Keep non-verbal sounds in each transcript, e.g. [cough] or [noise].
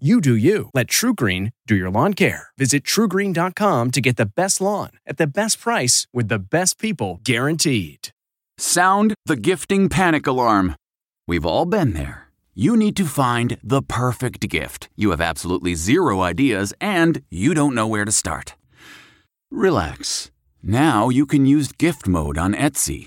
You do you. Let TrueGreen do your lawn care. Visit truegreen.com to get the best lawn at the best price with the best people guaranteed. Sound the gifting panic alarm. We've all been there. You need to find the perfect gift. You have absolutely zero ideas and you don't know where to start. Relax. Now you can use gift mode on Etsy.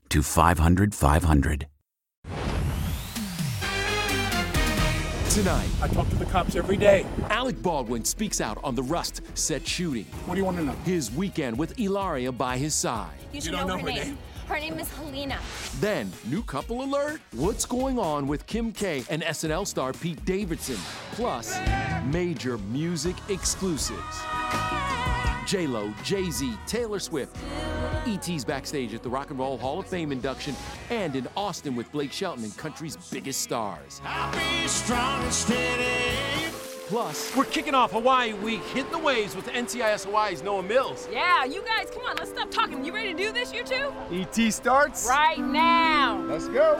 to 500 500. Tonight, I talk to the cops every day. Alec Baldwin speaks out on the Rust set shooting. What do you want to know? His weekend with Hilaria by his side. You should You don't know, know her, her name. name? Her name is Halyna. Then, new couple alert? What's going on with Kim K and SNL star Pete Davidson? Plus, major music exclusives. J-Lo, Jay-Z, Taylor Swift. E.T.'s backstage at the Rock and Roll Hall of Fame induction and in Austin with Blake Shelton and country's biggest stars. Happy astronomy! Plus, We're kicking off Hawaii Week, hitting the waves with NCIS Hawaii's Noah Mills. Yeah, you guys, come on, let's stop talking. You ready to do this, you two? ET starts. Right now. Let's go.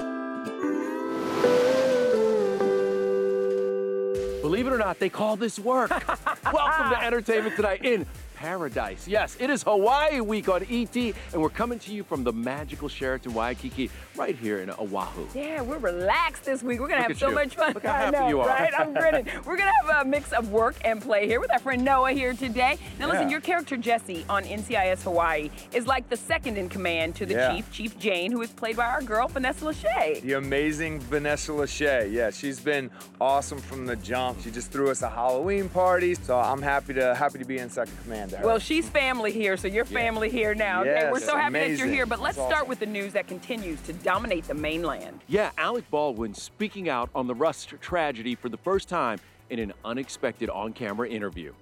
Believe it or not, they call this work. [laughs] Welcome to Entertainment Tonight in paradise. Yes, it is Hawaii week on ET, and we're coming to you from the magical Sheraton Waikiki right here in Oahu. Yeah, we're relaxed this week. We're gonna have so you. much fun. Look how I happy know, you are. Right? I'm grinning. [laughs] We're gonna have a mix of work and play here with our friend Noah here today. Now listen, Yeah. your character Jesse on NCIS Hawaii is like the second in command to the Yeah. chief, Chief Jane, who is played by our girl Vanessa Lachey. The amazing Vanessa Lachey. Yeah, she's been awesome from the jump. She just threw us a Halloween party, so I'm happy to happy to be in second command to her. Well, she's family here, so you're family here now. okay, we're so happy that you're here. But let's That's start with the news that continues to dominate the mainland. Yeah, Alec Baldwin speaking out on the Rust tragedy for the first time in an unexpected on camera interview.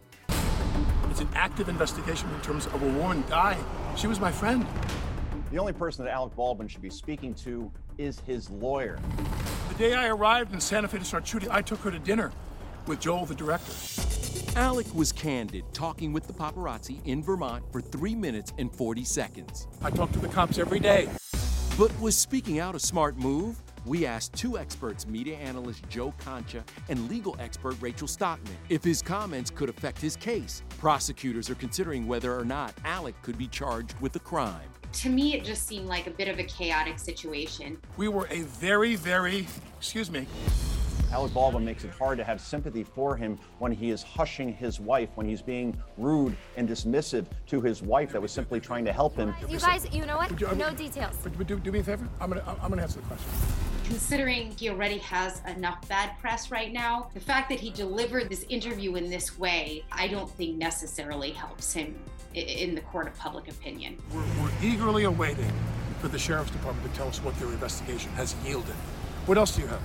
It's an active investigation in terms of a woman dying. She was my friend. The only person that Alec Baldwin should be speaking to is his lawyer. The day I arrived in Santa Fe to start shooting, I took her to dinner with Joel, the director. Alec was candid, talking with the paparazzi in Vermont for 3 minutes and 40 seconds. I talk to the cops every day. But was speaking out a smart move? We asked two experts, media analyst Joe Concha and legal expert Rachel Stockman, if his comments could affect his case. Prosecutors are considering whether or not Alec could be charged with a crime. To me, it just seemed like a bit of a chaotic situation. We were a very, very, excuse me, Alec Baldwin makes it hard to have sympathy for him when he is hushing his wife, when he's being rude and dismissive to his wife that was simply trying to help him. You guys, you know what? No details. But, but do, do me a favor. I'm gonna I'm gonna answer the question. considering he already has enough bad press right now, the fact that he delivered this interview in this way, I don't think necessarily helps him in the court of public opinion. We're, we're eagerly awaiting for the sheriff's department to tell us what their investigation has yielded. What else do you have?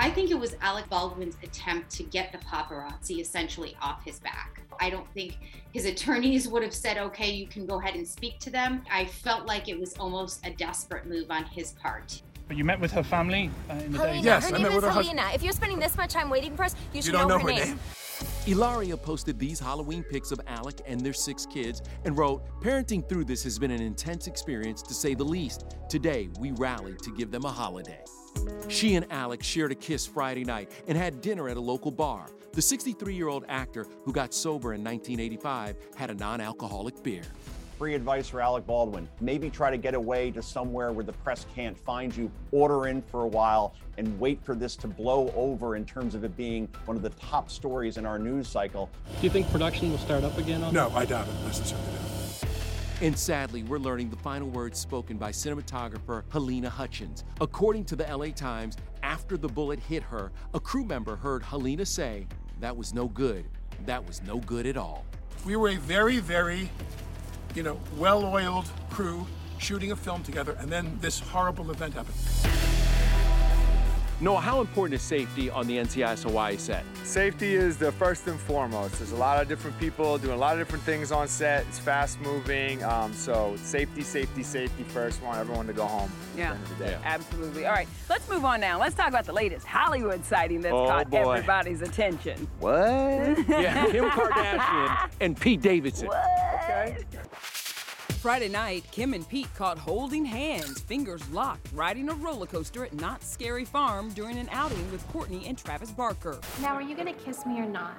I think it was Alec Baldwin's attempt to get the paparazzi essentially off his back. I don't think his attorneys would have said, okay, you can go ahead and speak to them. I felt like it was almost a desperate move on his part. But you met with her family uh, in the Halyna, day? her name is Halyna. If you're spending this much time waiting for us, you should know, her, name. Hilaria posted these Halloween pics of Alec and their six kids and wrote, Parenting through this has been an intense experience to say the least. Today, we rallied to give them a holiday. She and Alec shared a kiss Friday night and had dinner at a local bar. The 63 year old actor who got sober in 1985 had a non alcoholic beer. Free advice for Alec Baldwin. Maybe try to get away to somewhere where the press can't find you. Order in for a while and wait for this to blow over in terms of it being one of the top stories in our news cycle. Do you think production will start up again? On No, I doubt it. I sincerely doubt. And sadly, we're learning the final words spoken by cinematographer Halyna Hutchins. According to the LA Times, after the bullet hit her, a crew member heard Helena say, That was no good. That was no good at all. We were a very, very, you know, well-oiled crew shooting a film together, and then this horrible event happened. Noah, how important is safety on the NCIS Hawaii set? Safety is the first and foremost. There's a lot of different people doing a lot of different things on set. It's fast moving. Um, so safety, safety, safety first. Want everyone to go home. Yeah, At the end of the day. absolutely. All right, let's move on now. Let's talk about the latest Hollywood sighting that's Oh, caught boy. everybody's attention. What? Yeah, Kim Kardashian and Pete Davidson. Okay. Friday night, Kim and Pete caught holding hands, fingers locked, riding a roller coaster at Knott's Scary Farm during an outing with Kourtney and Travis Barker. Now, are you gonna kiss me or not?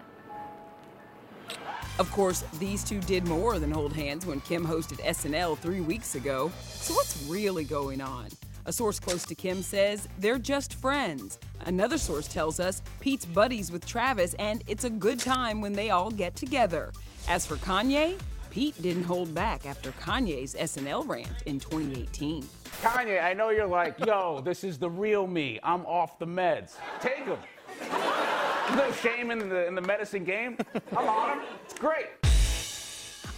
Of course, these two did more than hold hands when Kim hosted SNL three weeks ago. So, what's really going on? A source close to Kim says they're just friends. Another source tells us Pete's buddies with Travis, and it's a good time when they all get together. As for Kanye, Pete didn't hold back after Kanye's SNL rant in 2018. Kanye, I know you're like, yo, this is the real me. I'm off the meds. Take them. No shame in the, in the medicine game. I'm on them. It's great.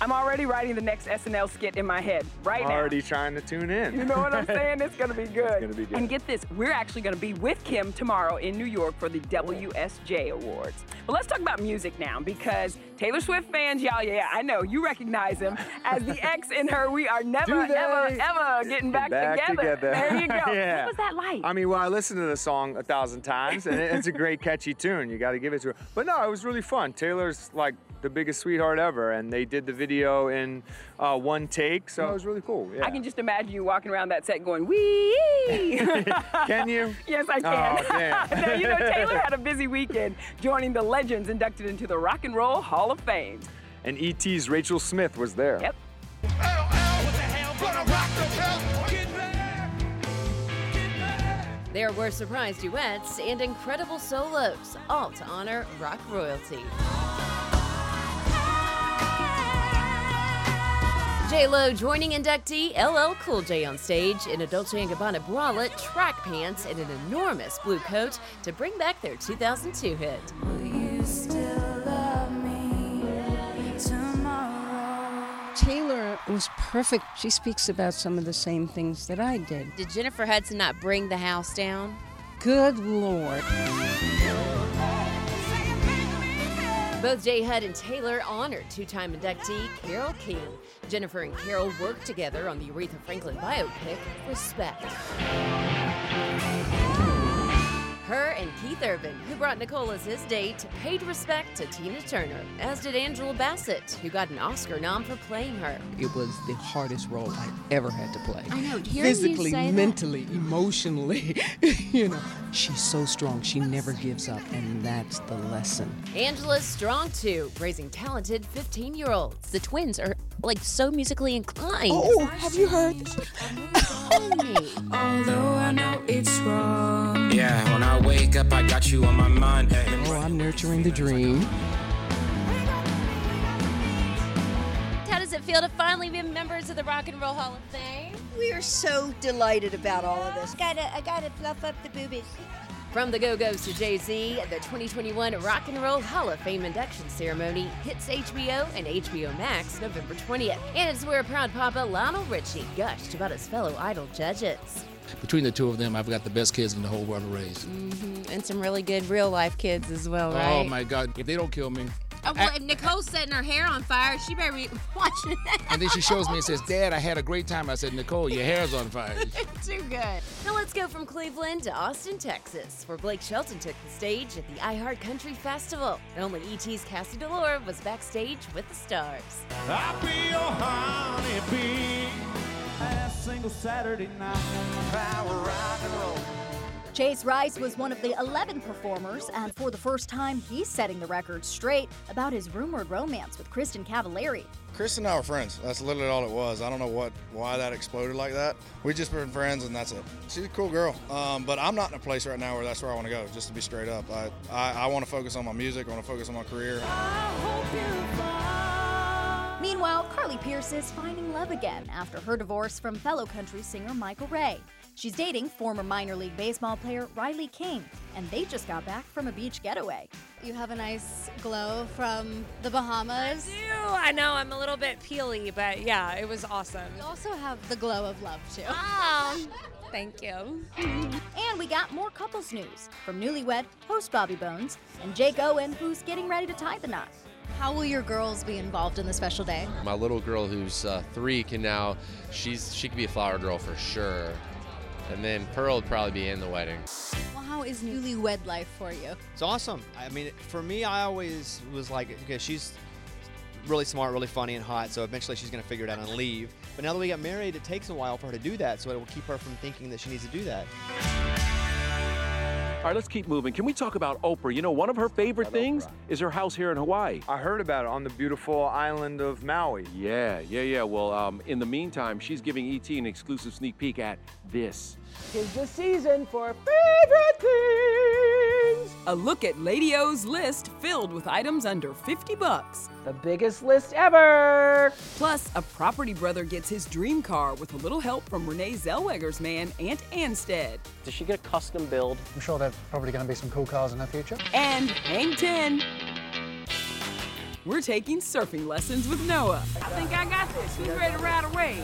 I'm already writing the next SNL skit in my head right now. Already trying to tune in. You know what I'm [laughs] saying? It's gonna be good. It's gonna be good. And get this, we're actually gonna be with Kim tomorrow in New York for the WSJ Awards. But let's talk about music now because Taylor Swift fans, y'all, yeah, I know you recognize him as the ex in her. We are never, ever, ever getting back, together. There you go. [laughs] yeah. What was that like? I mean, well, I listened to the song a thousand times, and it's a great, catchy tune. You got to give it to her. But no, it was really fun. Taylor's like the biggest sweetheart ever, and they did the video in uh, one take, so it was really cool. Yeah. I can just imagine you walking around that set going, wee. [laughs] Can you? Yes, I can. Oh, [laughs] damn. now, you know, Taylor had a busy weekend joining the legends inducted into the Rock and Roll Hall of Fame. And E.T.'s Rachel Smith was there. Yep. There were surprise duets and incredible solos, all to honor rock royalty. J-Lo joining inductee LL Cool J on stage in a Dolce & Gabbana bralette, track pants, and an enormous blue coat to bring back their 2002 hit. Taylor was perfect. She speaks about some of the same things that I did. Did Jennifer Hudson not bring the house down? Good Lord. Both J. Hud and Taylor honored two time inductee Carole King. Jennifer and Carol worked together on the Aretha Franklin biopic, Respect. Her and Keith Urban, who brought Nicole as his date, paid respect to Tina Turner, as did Angela Bassett, who got an Oscar nom for playing her. It was the hardest role I ever had to play. I know, hearing you Physically, say that- mentally, emotionally. [laughs] you know, she's so strong. She never gives up, and that's the lesson. Angela's strong too, raising talented 15 year olds. The twins are like so musically inclined. Oh, oh, have you heard? Although I know it's wrong. Yeah, when I wake up, I got you on my mind. Oh, I'm nurturing the dream. How does it it feel to finally be members of the Rock and Roll Hall of Fame? We are so delighted about all of this. I Gotta, I gotta fluff up the boobies. From the Go Go's to Jay Z, the 2021 Rock and Roll Hall of Fame induction ceremony hits HBO and HBO Max November 20th. And it's where proud papa Lionel Richie gushed about his fellow Idol judges. Between the two of them, I've got the best kids in the whole world to raise. Mm-hmm. And some really good real life kids as well, right? Oh my God! If they don't kill me, Oh, well, if Nicole's setting her hair on fire, she better be [laughs] watching that. and then she shows me and says, "Dad, I had a great time." I said, "Nicole, your hair's on fire." [laughs] Too good. Now let's go from Cleveland to Austin, Texas, where Blake Shelton took the stage at the iHeart Country Festival. And only ET's Cassie DiLaura was backstage with the stars. I'll be your honeybee. Last single Saturday night, power rock and roll. Chase Rice was one of the 11 performers, and for the first time, he's setting the record straight about his rumored romance with Kristin Cavallari. Kristen and I were friends. That's literally all it was. I don't know what why that exploded like that. We just been friends, and that's it. She's a cool girl, um, but I'm not in a place right now where that's where I want to go. Just to be straight up, I I, I want to focus on my music. I want to focus on my career. Meanwhile, Carly Pearce is finding love again after her divorce from fellow country singer Michael Ray. She's dating former minor league baseball player Riley King, and they just got back from a beach getaway. You have a nice glow from the Bahamas. I do. I know I'm a little bit peely, but yeah, it was awesome. You also have the glow of love too. Oh, [laughs] thank you. And we got more couples news from newlywed host Bobby Bones and Jake Owen, who's getting ready to tie the knot. How will your girls be involved in the special day? My little girl, who's uh, three, can now she's she could be a flower girl for sure, and then Pearl would probably be in the wedding. Well, how is newlywed life for you? It's awesome. I mean, for me, I always was like, okay, she's really smart, really funny, and hot, so eventually she's going to figure it out and leave. But now that we got married, it takes a while for her to do that, so it will keep her from thinking that she needs to do that. All right, let's keep moving. Can we talk about Oprah? You know, one of her favorite things is her house here in Hawaii. I heard about it on the beautiful island of Maui. Yeah, yeah, yeah. Well, um, in the meantime, she's giving ET an exclusive sneak peek at this. Tis the season for favorite things. A look at Lady O's list filled with items under 50 bucks. The biggest list ever. Plus, a property brother gets his dream car with a little help from Renee Zellweger's man, Ant Anstead. Does she get a custom build? I'm sure there's probably going to be some cool cars in her future. And hang 10. We're taking surfing lessons with Noah. I think I got this. He's ready to ride away.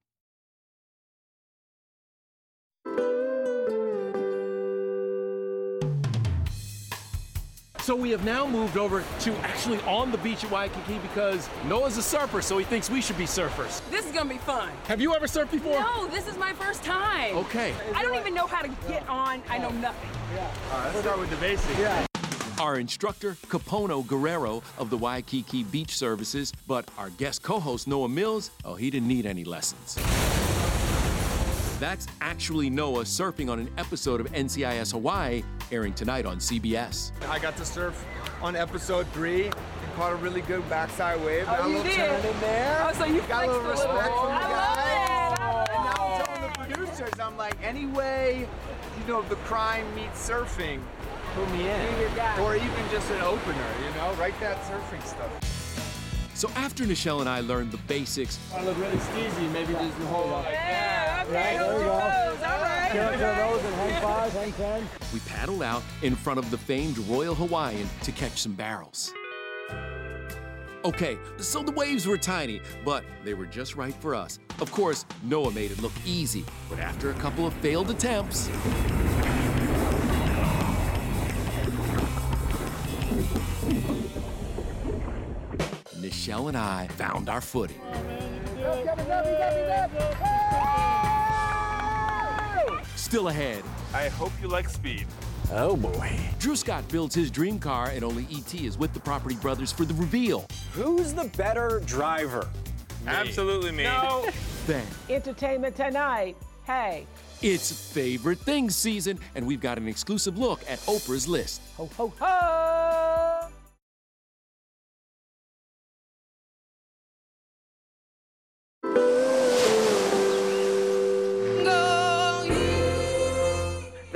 So we have now moved over to actually on the beach at Waikiki because Noah's a surfer, so he thinks we should be surfers. This is gonna be fun. Have you ever surfed before? No, this is my first time. Okay. I don't even know how to get on. I know nothing. Yeah. All right, let's start with the basics. Yeah. Our instructor, Capono Guerrero of the Waikiki Beach Services, but our guest co host, Noah Mills, oh, he didn't need any lessons. That's actually Noah surfing on an episode of NCIS Hawaii, airing tonight on CBS. I got to surf on episode three. and Caught a really good backside wave. Oh, got a you little did? turn in there. Oh, so you got a little respect little. from the I love guys. it. I love And now I'm telling the producers, I'm like, anyway, you know, the crime meets surfing, put me in. Or even just an opener, you know, write that surfing stuff. So after Nischelle and I learned the basics, I look really steezy, maybe just the whole lot. Yeah, okay, Right, there we go. We paddled out in front of the famed Royal Hawaiian to catch some barrels. Okay, so the waves were tiny, but they were just right for us. Of course, Noah made it look easy, but after a couple of failed attempts, Nischelle and I found our footing. Still ahead. I hope you like speed. Oh boy. Drew Scott builds his dream car, and only ET is with the Property Brothers for the reveal. Who's the better driver? Absolutely me. No. [laughs] Then Entertainment tonight. Hey. it's favorite things season, and we've got an exclusive look at Oprah's list. Ho, ho, ho.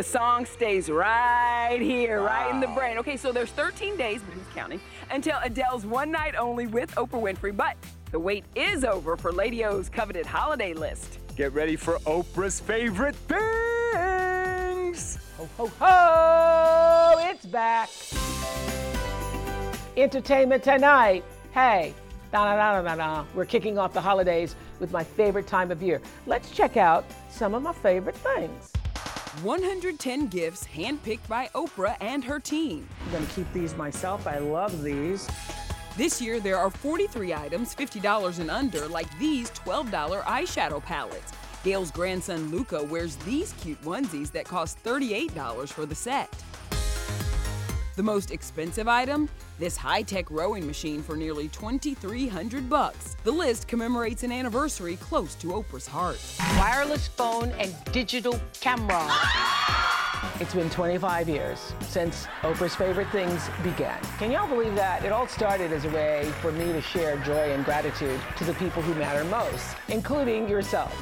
Song stays right here, right in the brain. Okay, so there's 13 days, but who's counting, until Adele's One Night Only with Oprah Winfrey. But the wait is over for Lady O's coveted holiday list. Get ready for Oprah's favorite things. Ho, ho, ho! It's back. Entertainment tonight. Hey, da da da da da. We're kicking off the holidays with my favorite time of year. Let's check out some of my favorite things. 110 gifts handpicked by Oprah and her team. I'm gonna keep these myself. I love these. This year, there are 43 items, $50 and under, like these $12 eyeshadow palettes. Gayle's grandson Luca wears these cute onesies that cost $38 for the set. The most expensive item? This high-tech rowing machine for nearly 2300 bucks. The list commemorates an anniversary close to Oprah's heart. Wireless phone and digital camera. [laughs] It's been 25 years since Oprah's favorite things began. Can y'all believe that? It all started as a way for me to share joy and gratitude to the people who matter most, including yourself.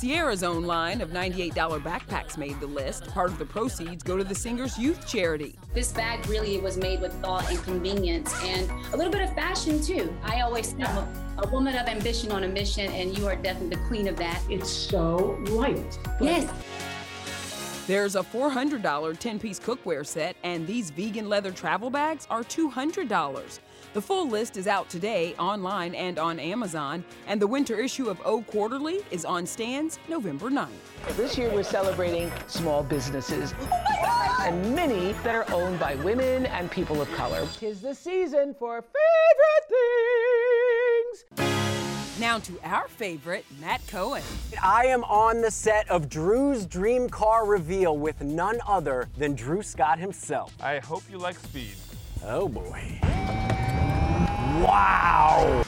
Ciara's own line of $98 backpacks made the list. Part of the proceeds go to the singer's youth charity. This bag really was made with thought and convenience and a little bit of fashion too. I always say I'm a, a woman of ambition on a mission, and you are definitely the queen of that. It's so light. Yes. There's a $400 10 piece cookware set, and these vegan leather travel bags are $200. The full list is out today online and on Amazon, and the winter issue of O Quarterly is on stands November 9th. This year we're celebrating small businesses oh and many that are owned by women and people of color. Tis the season for favorite things. Now to our favorite, Matt Cohen. I am on the set of Drew's Dream Car reveal with none other than Drew Scott himself. I hope you like speed. Oh boy. Wow!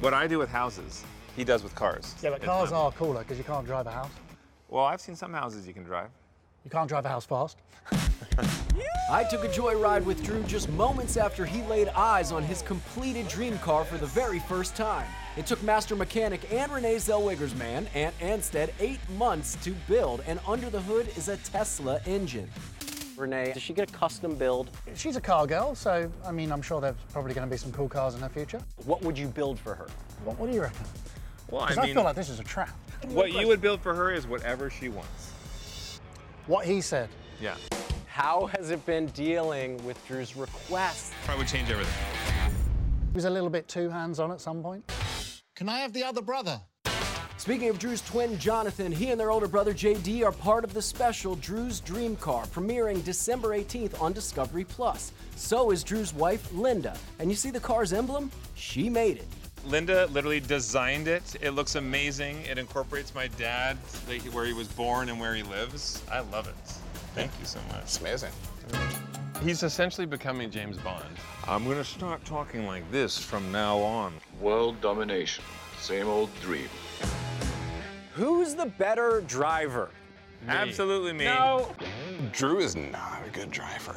What I do with houses, he does with cars. Yeah, but cars are cooler because you can't drive a house. Well, I've seen some houses you can drive. You can't drive a house fast. [laughs] I took a joyride with Drew just moments after he laid eyes on his completed dream car for the very first time. It took master mechanic and Renee Zellweger's man, Ant Anstead, eight months to build, and under the hood is a Tesla engine. Renee, does she get a custom build? She's a car girl, so I mean, I'm sure there's probably going to be some cool cars in her future. What would you build for her? What, what do you reckon? Well, I Because I, feel like this is a trap. what you would build for her is whatever she wants. What he said. Yeah. How has it been dealing with Drew's request? Probably change everything. He was a little bit too hands-on at some point. Can I have the other brother? Speaking of Drew's twin Jonathan, he and their older brother JD are part of the special Drew's Dream Car, premiering December 18th on Discovery Plus. So is Drew's wife Linda, and you see the car's emblem? She made it. Linda literally designed it. It looks amazing. It incorporates my dad, where he was born and where he lives. I love it. Thank you so much. It's amazing. He's essentially becoming James Bond. I'm going to start talking like this from now on. World domination. Same old dream. Who's the better driver? Absolutely me. No. Drew is not a good driver.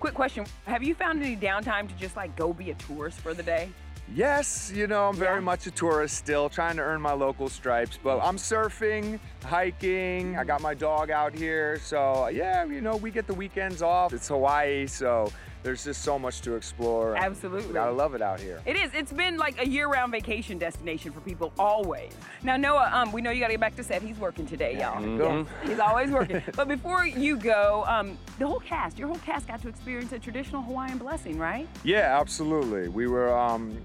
Quick question Have you found any downtime to just like go be a tourist for the day? Yes, you know, I'm very much a tourist still, trying to earn my local stripes, but I'm surfing, hiking, I got my dog out here, so yeah, you know, we get the weekends off. It's Hawaii, so there's just so much to explore. Absolutely. Gotta love it out here. It is. It's been like a year-round vacation destination for people always. Now, Noah, um, we know you got to get back to set. He's working today, y'all. Mhm. He's always working. [laughs] but before you go, um, the whole cast, your whole cast got to experience a traditional Hawaiian blessing, right? Yeah, absolutely. We were um,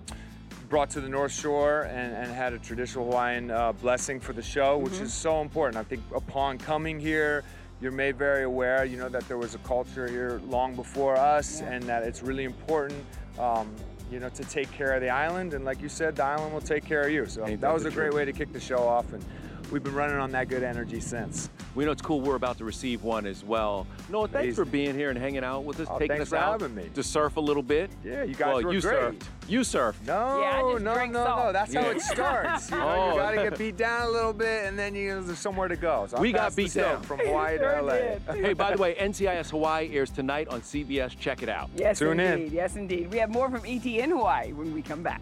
brought to the North Shore and, and had a traditional Hawaiian uh, blessing for the show, which Mhm. is so important. I think upon coming here, you're made very aware, you know, that there was a culture here long before us and that it's really important, um, you know, to take care of the island. And like you said, the island will take care of you. So Ain't that was a great way to kick the show off. And we've been running on that good energy since. We know it's cool. We're about to receive one as well. Noah, thanks for being here and hanging out with us, Oh, taking us out me. to surf a little bit. Yeah, you guys well, were you great. surfed. You surfed. No, Yeah, no, no, salt. no. That's how it starts. You, know, [laughs] Oh. you gotta get beat down a little bit, and then you, there's somewhere to go. So we got beat down from [laughs] Hawaii to LA. [laughs] hey, by the way, NCIS Hawaii airs tonight on CBS. Check it out. Yes, Tune in. indeed. Yes, indeed. We have more from ET in Hawaii when we come back.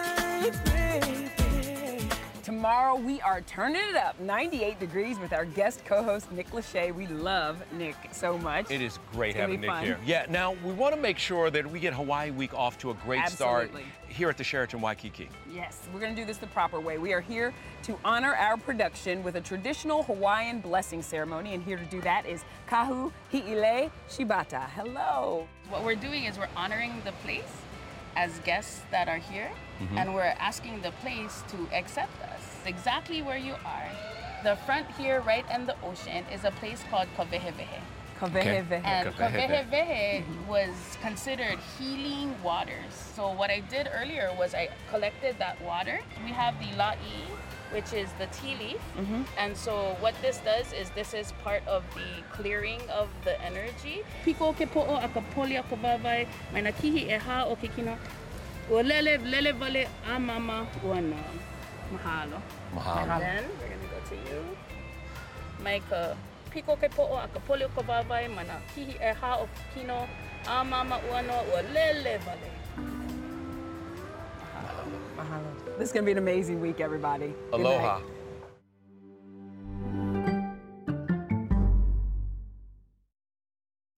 Tomorrow we are turning it up 98 degrees with our guest co-host Nick Lachey. We love Nick so much. It is great gonna having be Nick fun. here. Yeah, now we want to make sure that we get Hawaii Week off to a great start here at the Sheraton Waikiki. Yes, we're going to do this the proper way. We are here to honor our production with a traditional Hawaiian blessing ceremony, and here to do that is Kahu Hi'ile Shibata. Hello. What we're doing is we're honoring the place as guests that are here, Mhm. and we're asking the place to accept us exactly where you are. The front here, right in the ocean, is a place called Kawehewehe. Kawehewehe. And Kawehewehe. Kawehewehe was considered healing waters. So what I did earlier was I collected that water. We have the la'i, which is the tea leaf. Mhm. And so what this does is this is part of the clearing of the energy. Piko ke po'o a ka poli a ka vavai, kihi e o ke kino. Lele, lele vale a mama ua na. Mahalo. Mahalo. And then we're gonna go to you. Mai ka piko ke po'o a ka poli o ka vavai, mai na kihi e ha o kino. A mama ua no ua lele vale. Mahalo. This is going to be an amazing week, everybody. Good night. Aloha.